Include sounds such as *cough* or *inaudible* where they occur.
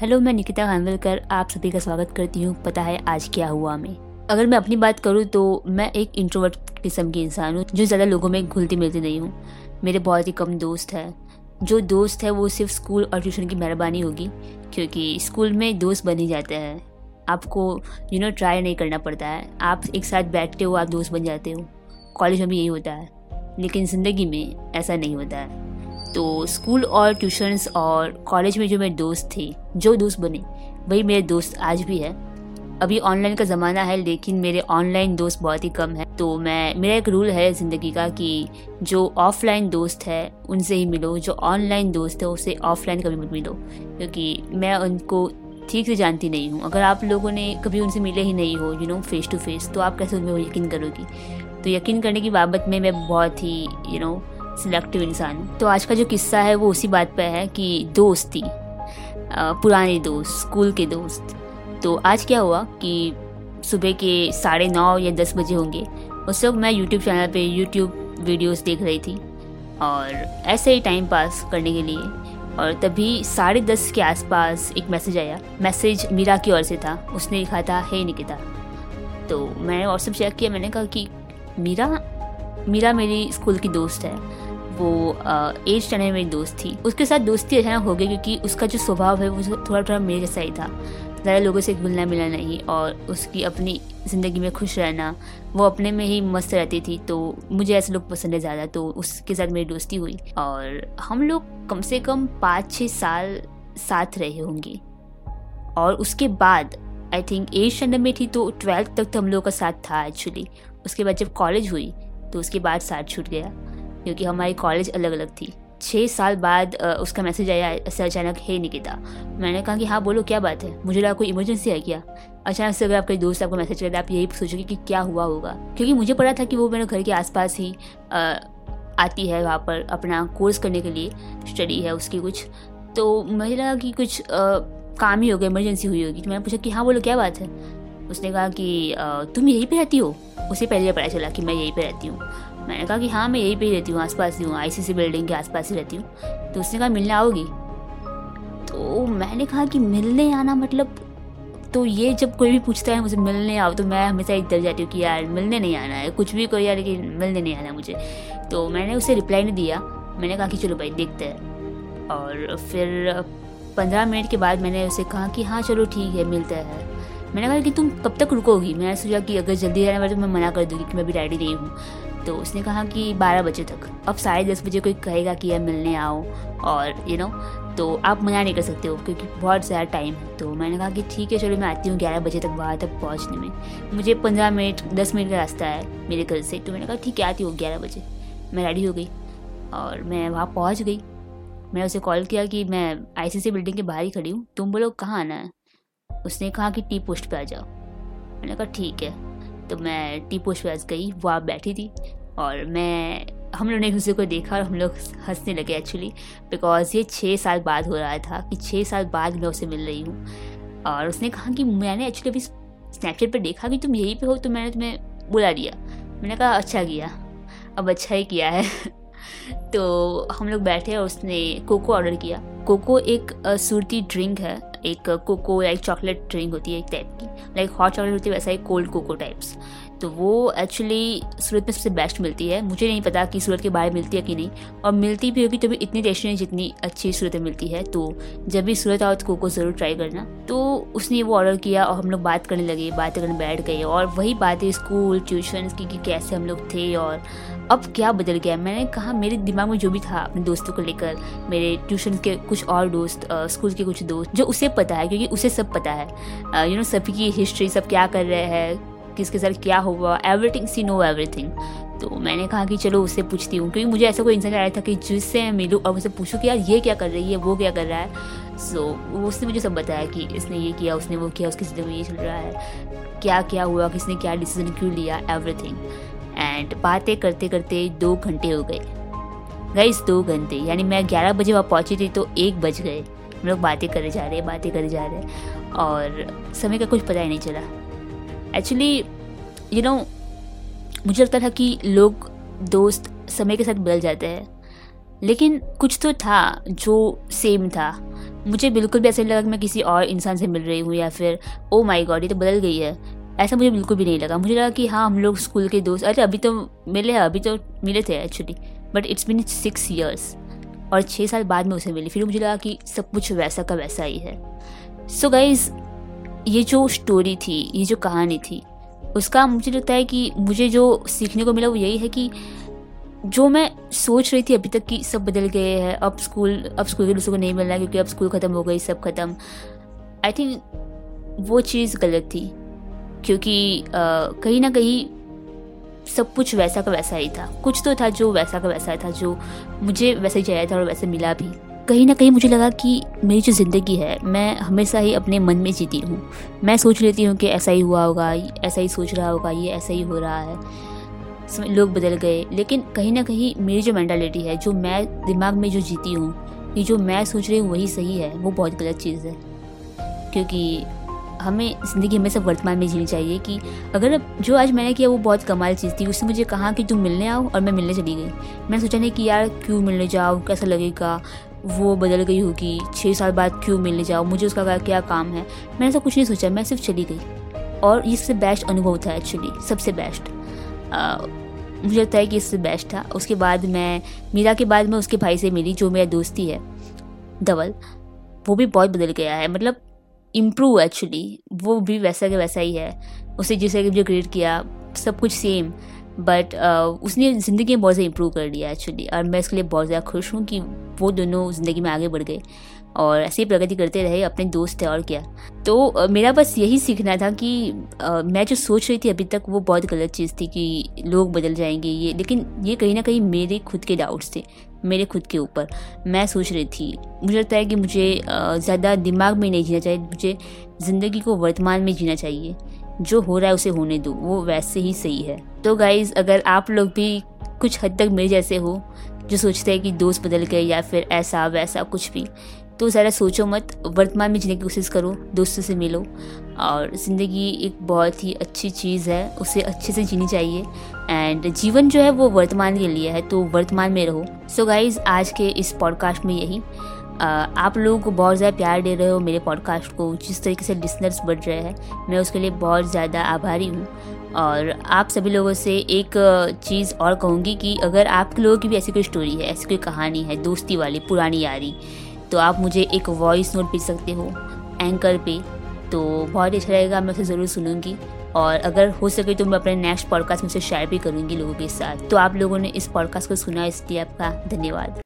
Hello, मैं निकिता खानविलकर आप सभी का स्वागत करती हूँ। पता है आज क्या हुआ मैं अगर मैं अपनी बात करूँ तो मैं एक इंट्रोवर्ट किस्म की इंसान हूँ, जो ज़्यादा लोगों में घुलती मिलती नहीं हूँ। मेरे बहुत ही कम दोस्त हैं। जो दोस्त है वो सिर्फ़ स्कूल और ट्यूशन की मेहरबानी होगी, क्योंकि स्कूल में दोस्त बन ही जाते हैं। आपको यू नो ट्राई नहीं करना पड़ता है। आप एक साथ बैठते हो, आप दोस्त बन जाते हो। कॉलेज में भी यही होता है, लेकिन ज़िंदगी में ऐसा नहीं होता है। तो स्कूल और ट्यूशन्स और कॉलेज में जो मेरे दोस्त थे जो दोस्त बने वही मेरे दोस्त आज भी है। अभी ऑनलाइन का ज़माना है लेकिन मेरे ऑनलाइन दोस्त बहुत ही कम है। तो मैं मेरा एक रूल है ज़िंदगी का कि जो ऑफलाइन दोस्त है उनसे ही मिलो जो ऑनलाइन दोस्त है उससे ऑफलाइन कभी मत मिलो क्योंकि मैं उनको ठीक से जानती नहीं हूँ। अगर आप लोगों ने कभी उनसे मिले ही नहीं हो you know face to face तो आप कैसे उनमें यकीन करोगी? तो यकीन करने की बाबत में मैं बहुत ही you you know know, selective इंसान। तो आज का जो किस्सा है, वो उसी बात पर है कि दोस्ती पुराने दोस्त, स्कूल के दोस्त। तो आज क्या हुआ कि सुबह के साढ़े नौ या दस बजे होंगे, उस वक्त मैं यूट्यूब चैनल पे यूट्यूब वीडियोस देख रही थी। और ऐसे ही टाइम पास करने के लिए। और तभी साढ़े दस के आसपास एक मैसेज आया। मैसेज मीरा की ओर से था। उसने लिखा था हे निकिता तो मैंने व्हाट्सएप चेक किया। मैंने कहा कि, मीरा मीरा मेरी स्कूल की दोस्त है। वो एज में मेरी दोस्त थी। उसके साथ दोस्ती अचानक हो गई क्योंकि उसका जो स्वभाव है, वो थोड़ा थोड़ा मेरे जैसा ही था। ज़्यादा लोगों से घुलना मिलना नहीं और उसकी अपनी ज़िंदगी में खुश रहना, वो अपने में ही मस्त रहती थी तो मुझे ऐसे लोग पसंद है ज़्यादा तो उसके साथ मेरी दोस्ती हुई। और हम लोग कम से कम पाँच छः साल साथ रहे होंगे। और उसके बाद आई थिंक एट स्टैंडर्ड में थी तो ट्वेल्थ तक तो हम लोगों का साथ था एक्चुअली उसके बाद जब कॉलेज हुई तो उसके बाद साथ छूट गया। क्योंकि हमारी कॉलेज अलग अलग थी। छः साल बाद उसका मैसेज आया ऐसे अचानक हे निकिता मैंने कहा कि हाँ बोलो क्या बात है? मुझे लगा कोई इमरजेंसी है क्या? अचानक से अगर आपके दोस्त आपको मैसेज करते आप यही सोचोगे कि क्या हुआ होगा। क्योंकि मुझे पता था कि वो मेरे घर के आसपास ही आ, आती है वहाँ पर अपना कोर्स करने के लिए स्टडी है उसकी कुछ। तो मुझे लगा कि कुछ आ, काम ही हो गया इमरजेंसी हुई होगी। तो मैंने पूछा कि हाँ बोलो क्या बात है? उसने कहा कि तुम यहीं पर रहती हो? उसे पहले पता चला कि मैं यहीं पर रहती हूँ। मैंने कहा कि हाँ मैं यहीं पे ही रहती हूँ, आसपास ही हूँ आईसीसी बिल्डिंग के आसपास ही रहती हूँ। तो उसने कहा, मिलने आओगी? तो मैंने कहा कि मिलने आना मतलब तो ये जब कोई भी पूछता है मुझे, मिलने आओ तो मैं हमेशा इधर जाती हूँ कि, यार, मिलने नहीं आना है। कुछ भी कोई यार लेकिन मिलने नहीं आना मुझे। तो मैंने उसे रिप्लाई नहीं दिया। मैंने कहा कि, चलो भाई, देखते हैं। और फिर पंद्रह मिनट के बाद मैंने उसे कहा कि हाँ चलो ठीक है, मिलते हैं। मैंने कहा कि, तुम कब तक रुकोगी? मैंने सोचा कि अगर जल्दी रहने वाले तो मैं मना कर दूँगी कि मैं भी रेडी नहीं हूँ। तो उसने कहा कि बारह बजे तक। अब साढ़े दस बजे कोई कहेगा कि यार मिलने आओ और यू नो तो आप मना नहीं कर सकते हो क्योंकि बहुत ज़्यादा टाइम है। तो मैंने कहा कि ठीक है, चलो मैं आती हूँ ग्यारह बजे तक वहाँ तक पहुँचने में। मुझे पंद्रह मिनट, दस मिनट का रास्ता है मेरे घर से। तो मैंने कहा, ठीक है, आती हूँ ग्यारह बजे। मैं रेडी हो गई और मैं वहाँ पहुँच गई। मैंने उसे कॉल किया कि मैं आई बिल्डिंग के बाहर ही खड़ी हूँ। तुम बोलो कहाँ आना है? उसने कहा कि टी पोस्ट पे आ जाओ। मैंने कहा, ठीक है। तो मैं टी पोस्ट पे गई, वो आप बैठी थी। और मैं, हम लोगों ने एक दूसरे को देखा और हम लोग हंसने लगे एक्चुअली बिकॉज़ ये छः साल बाद हो रहा था कि छः साल बाद मैं उसे मिल रही हूँ। और उसने कहा कि मैंने एक्चुअली अभी स्नैपचैट पर देखा कि तुम यहीं पे हो तो मैंने तुम्हें बुला दिया मैंने कहा अच्छा किया, अब अच्छा ही किया है। *laughs* तो हम लोग बैठे और उसने कोको ऑर्डर किया। कोको एक सूरती ड्रिंक है। एक कोको लाइक चॉकलेट ड्रिंक होती है, एक टाइप की। लाइक हॉट चॉकलेट होती है, वैसा ही कोल्ड कोको टाइप्स तो वो एक्चुअली सूरत में सबसे बेस्ट मिलती है। मुझे नहीं पता कि सूरत के बाहर मिलती है कि नहीं। और मिलती भी होगी तो भी इतनी टेस्टी नहीं जितनी अच्छी सूरत में मिलती है। तो जब भी सूरत आओ तो कोको ज़रूर ट्राई करना। तो उसने वो ऑर्डर किया और हम लोग बात करने लगे, बात करने बैठ गए। और वही बातें स्कूल ट्यूशन की, कि कैसे हम लोग थे और अब क्या बदल गया। मैंने कहा, मेरे दिमाग में जो भी था अपने दोस्तों को लेकर, मेरे ट्यूशन के कुछ और दोस्त स्कूल के कुछ दोस्त, जो उसे पता है, क्योंकि उसे सब पता है। यू नो सभी की हिस्ट्री सब क्या कर रहे हैं किसके साथ क्या हुआ एवरीथिंग सी नो एवरीथिंग तो मैंने कहा कि चलो उससे पूछती हूँ क्योंकि मुझे ऐसा कोई इंसान आया था कि जिससे मैं मिलूँ और उसे पूछूँ कि यार ये क्या कर रही है वो क्या कर रहा है। सो so, उसने मुझे सब बताया कि इसने ये किया उसने वो किया उसकी ज़िंदगी में ये चल रहा है। क्या क्या हुआ किसने क्या डिसीज़न क्यों लिया एवरीथिंग एंड बातें करते करते दो घंटे हो गए। गई दो घंटे यानी मैं ग्यारह बजे वहाँ पहुँची थी तो एक बज गए। हम लोग बातें करे जा रहे बातें करे जा रहे और समय का कुछ पता ही नहीं चला। एक्चुअली यू नो मुझे लगता था कि लोग दोस्त समय के साथ बदल जाते हैं। लेकिन कुछ तो था जो सेम था। मुझे बिल्कुल भी ऐसा नहीं लगा कि मैं किसी और इंसान से मिल रही हूँ या फिर ओ माई गॉड ये तो बदल गई है। ऐसा मुझे बिल्कुल भी नहीं लगा। मुझे लगा कि हाँ हम लोग स्कूल के दोस्त, अरे अभी तो मिले हैं, अभी तो मिले थे actually but it's been six years और छः साल बाद में उसे मिली। फिर मुझे लगा कि सब कुछ वैसा का वैसा ही है। सो so गाइज़ ये जो स्टोरी थी, ये जो कहानी थी, उसका मुझे लगता है कि मुझे जो सीखने को मिला वो यही है कि जो मैं सोच रही थी अभी तक कि सब बदल गए हैं, अब स्कूल अब स्कूल के दूसरों को नहीं मिलना क्योंकि अब स्कूल ख़त्म हो गई, सब ख़त्म। आई थिंक वो चीज़ गलत थी, क्योंकि कहीं ना कहीं सब कुछ वैसा का वैसा ही था। कुछ तो था जो वैसा का वैसा था, जो मुझे वैसे ही चाहिए था और वैसे मिला भी। कहीं ना कहीं मुझे लगा कि मेरी जो ज़िंदगी है, मैं हमेशा ही अपने मन में जीती हूँ। मैं सोच लेती हूँ कि ऐसा ही हुआ होगा, ऐसा ही सोच रहा होगा, ये ऐसा ही हो रहा है। लोग बदल गए। लेकिन कहीं ना कहीं मेरी जो मैंटालिटी है, जो मैं दिमाग में जो जीती हूँ, ये जो मैं सोच रही हूँ, वही सही है। वो बहुत गलत चीज़ है। क्योंकि हमें, ज़िंदगी हमेशा वर्तमान में जीनी चाहिए कि अगर जो आज मैंने किया, वो बहुत कमाल चीज़ थी। उसने मुझे कहा कि तुम मिलने आओ और मैं मिलने चली गई। मैंने सोचा नहीं कि यार क्यों मिलने जाओ कैसा लगेगा? वो बदल गई होगी। छः साल बाद क्यों मिलने जाओ? मुझे उसका क्या काम है? मैंने ऐसा कुछ नहीं सोचा, मैं सिर्फ़ चली गई। और ये सबसे बेस्ट अनुभव था एक्चुअली सबसे बेस्ट मुझे लगता है कि इससे बेस्ट था। उसके बाद मैं, मीरा के बाद मैं उसके भाई से मिली, जो मेरा दोस्ती है, धवल। वो भी बहुत बदल गया है मतलब इम्प्रूव एक्चुअली वो भी वैसा के वैसा ही है। उसे जिसे मुझे ग्रेड किया, सब कुछ सेम बट uh, उसने ज़िंदगी में बहुत ज़्यादा इम्प्रूव कर लिया एक्चुअली और मैं इसके लिए बहुत ज़्यादा खुश हूँ कि वो दोनों ज़िंदगी में आगे बढ़ गए और ऐसे ही प्रगति करते रहे अपने दोस्त थे और क्या। तो uh, मेरा बस यही सीखना था कि uh, मैं जो सोच रही थी अभी तक वो बहुत गलत चीज़ थी कि लोग बदल जाएँगे ये लेकिन ये कहीं ना कहीं मेरे खुद के डाउट्स थे मेरे खुद के ऊपर। मैं सोच रही थी मुझे लगता है कि मुझे ज़्यादा दिमाग में नहीं जीना चाहिए मुझे ज़िंदगी को वर्तमान में जीना चाहिए। जो हो रहा है उसे होने दो, वो वैसे ही सही है। तो गाइज़ अगर आप लोग भी कुछ हद तक मेरे जैसे हो, जो सोचते हैं कि दोस्त बदल गए या फिर ऐसा वैसा कुछ भी तो ज़रा सोचो मत, वर्तमान में जीने की कोशिश करो, दोस्तों से मिलो। और ज़िंदगी एक बहुत ही अच्छी चीज़ है, उसे अच्छे से जीनी चाहिए। एंड जीवन जो है वो वर्तमान के लिए है तो वर्तमान में रहो। सो so गाइज़ आज के इस पॉडकास्ट में यही। आप लोगों को बहुत ज़्यादा प्यार दे रहे हो मेरे पॉडकास्ट को, जिस तरीके से लिसनर्स बढ़ रहे हैं। मैं उसके लिए बहुत ज़्यादा आभारी हूँ। और आप सभी लोगों से एक चीज़ और कहूँगी कि अगर आप लोगों की भी ऐसी कोई स्टोरी है, ऐसी कोई कहानी है, दोस्ती वाली, पुरानी यारी तो आप मुझे एक वॉइस नोट भेज सकते हो एंकर पे। तो बहुत अच्छा रहेगा, मैं उसे ज़रूर सुनूँगी। और अगर हो सके तो मैं अपने नेक्स्ट पॉडकास्ट में से शेयर भी करूँगी लोगों के साथ। तो आप लोगों ने इस पॉडकास्ट को सुना इसलिए आपका धन्यवाद।